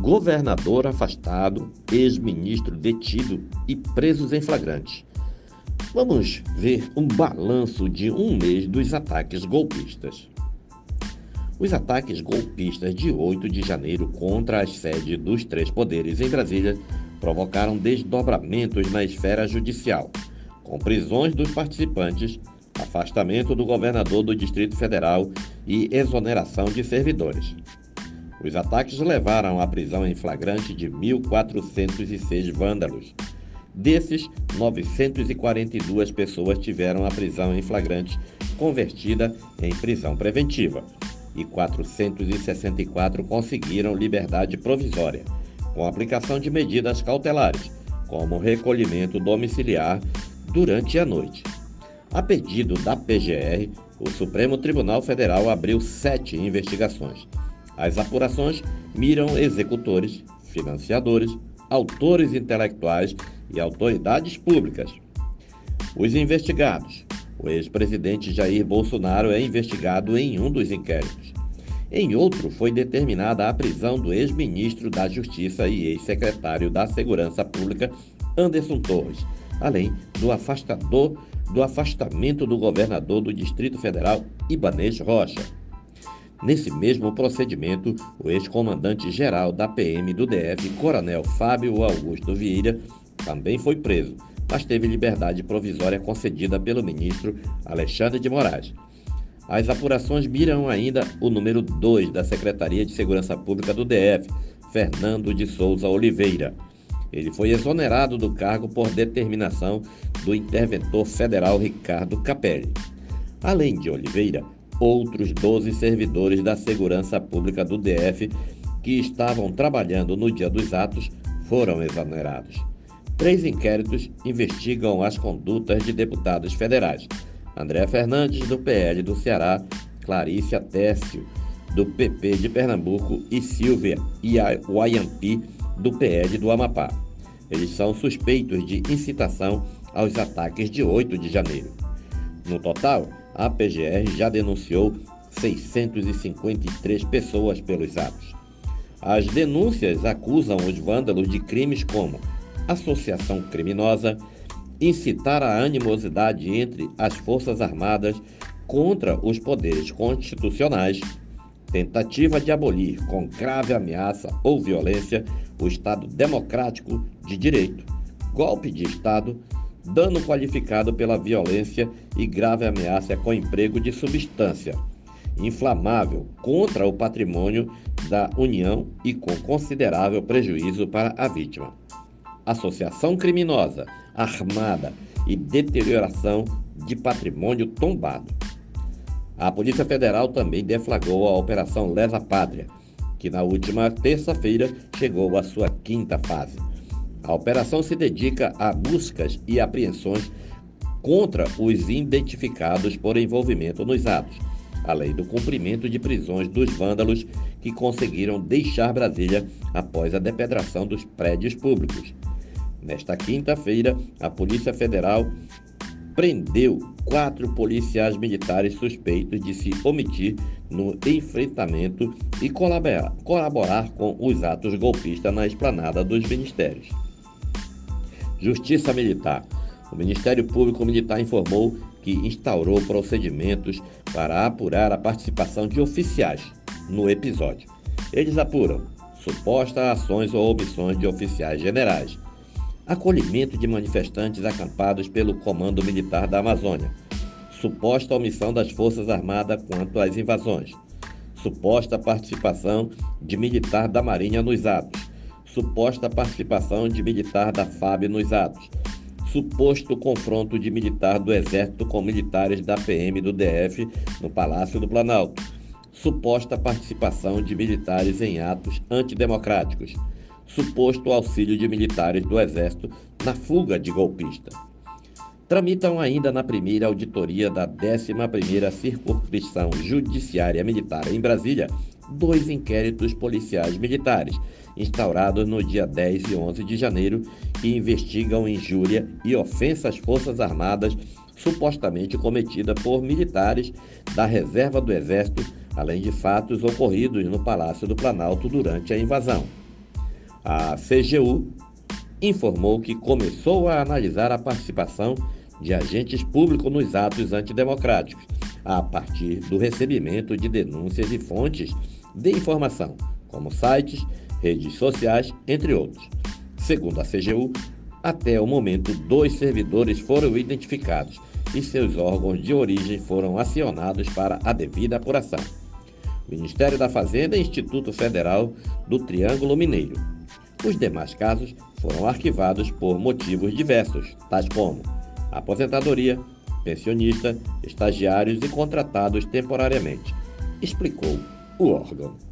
governador afastado, ex-ministro detido e presos em flagrante. Vamos ver um balanço de um mês dos ataques golpistas. Os ataques golpistas de 8 de janeiro contra as sedes dos três poderes em Brasília provocaram desdobramentos na esfera judicial, com prisões dos participantes, afastamento do governador do Distrito Federal e exoneração de servidores. Os ataques levaram à prisão em flagrante de 1.406 vândalos. Desses, 942 pessoas tiveram a prisão em flagrante convertida em prisão preventiva e 464 conseguiram liberdade provisória, com aplicação de medidas cautelares, como recolhimento domiciliar durante a noite. A pedido da PGR, o Supremo Tribunal Federal abriu sete investigações. As apurações miram executores, financiadores, autores intelectuais e autoridades públicas. Os investigados. O ex-presidente Jair Bolsonaro é investigado em um dos inquéritos. Em outro, foi determinada a prisão do ex-ministro da Justiça e ex-secretário da Segurança Pública, Anderson Torres, além do afastador do afastamento do governador do Distrito Federal, Ibanez Rocha. Nesse mesmo procedimento, o ex-comandante-geral da PM do DF, Coronel Fábio Augusto Vieira, também foi preso, mas teve liberdade provisória concedida pelo ministro Alexandre de Moraes. As apurações miram ainda o número 2 da Secretaria de Segurança Pública do DF, Fernando de Souza Oliveira. Ele foi exonerado do cargo por determinação do interventor federal Ricardo Capelli. Além de Oliveira, outros 12 servidores da Segurança Pública do DF que estavam trabalhando no dia dos atos foram exonerados. Três inquéritos investigam as condutas de deputados federais. André Fernandes, do PL do Ceará, Clarícia Técio, do PP de Pernambuco e Silvia Iayampi, do PL do Amapá. Eles são suspeitos de incitação aos ataques de 8 de janeiro. No total, a PGR já denunciou 653 pessoas pelos atos. As denúncias acusam os vândalos de crimes como associação criminosa, incitar a animosidade entre as Forças Armadas contra os poderes constitucionais, tentativa de abolir com grave ameaça ou violência o Estado democrático de direito, golpe de Estado, dano qualificado pela violência e grave ameaça com emprego de substância inflamável contra o patrimônio da União e com considerável prejuízo para a vítima. Associação criminosa, armada e deterioração de patrimônio tombado. A Polícia Federal também deflagrou a Operação Lesa Pátria, que na última terça-feira chegou à sua quinta fase. A operação se dedica a buscas e apreensões contra os identificados por envolvimento nos atos, além do cumprimento de prisões dos vândalos que conseguiram deixar Brasília após a depedração dos prédios públicos. Nesta quinta-feira, a Polícia Federal prendeu quatro policiais militares suspeitos de se omitir no enfrentamento e colaborar, com os atos golpistas na esplanada dos ministérios. Justiça Militar. O Ministério Público Militar informou que instaurou procedimentos para apurar a participação de oficiais no episódio. Eles apuram supostas ações ou omissões de oficiais generais acolhimento de manifestantes acampados pelo Comando Militar da Amazônia, suposta omissão das Forças Armadas quanto às invasões, suposta participação de militar da Marinha nos atos, suposta participação de militar da FAB nos atos, suposto confronto de militar do Exército com militares da PM do DF no Palácio do Planalto, suposta participação de militares em atos antidemocráticos. Suposto auxílio de militares do Exército na fuga de golpista. Tramitam ainda na primeira auditoria da 11ª Circunscrição Judiciária Militar em Brasília dois inquéritos policiais militares, instaurados no dia 10 e 11 de janeiro, que investigam injúria e ofensa às Forças Armadas supostamente cometida por militares da Reserva do Exército, além de fatos ocorridos no Palácio do Planalto durante a invasão. A CGU informou que começou a analisar a participação de agentes públicos nos atos antidemocráticos, a partir do recebimento de denúncias e fontes de informação, como sites, redes sociais, entre outros. Segundo a CGU, até o momento, dois servidores foram identificados e seus órgãos de origem foram acionados para a devida apuração. Ministério da Fazenda e Instituto Federal do Triângulo Mineiro. Os demais casos foram arquivados por motivos diversos, tais como aposentadoria, pensionista, estagiários e contratados temporariamente, explicou o órgão.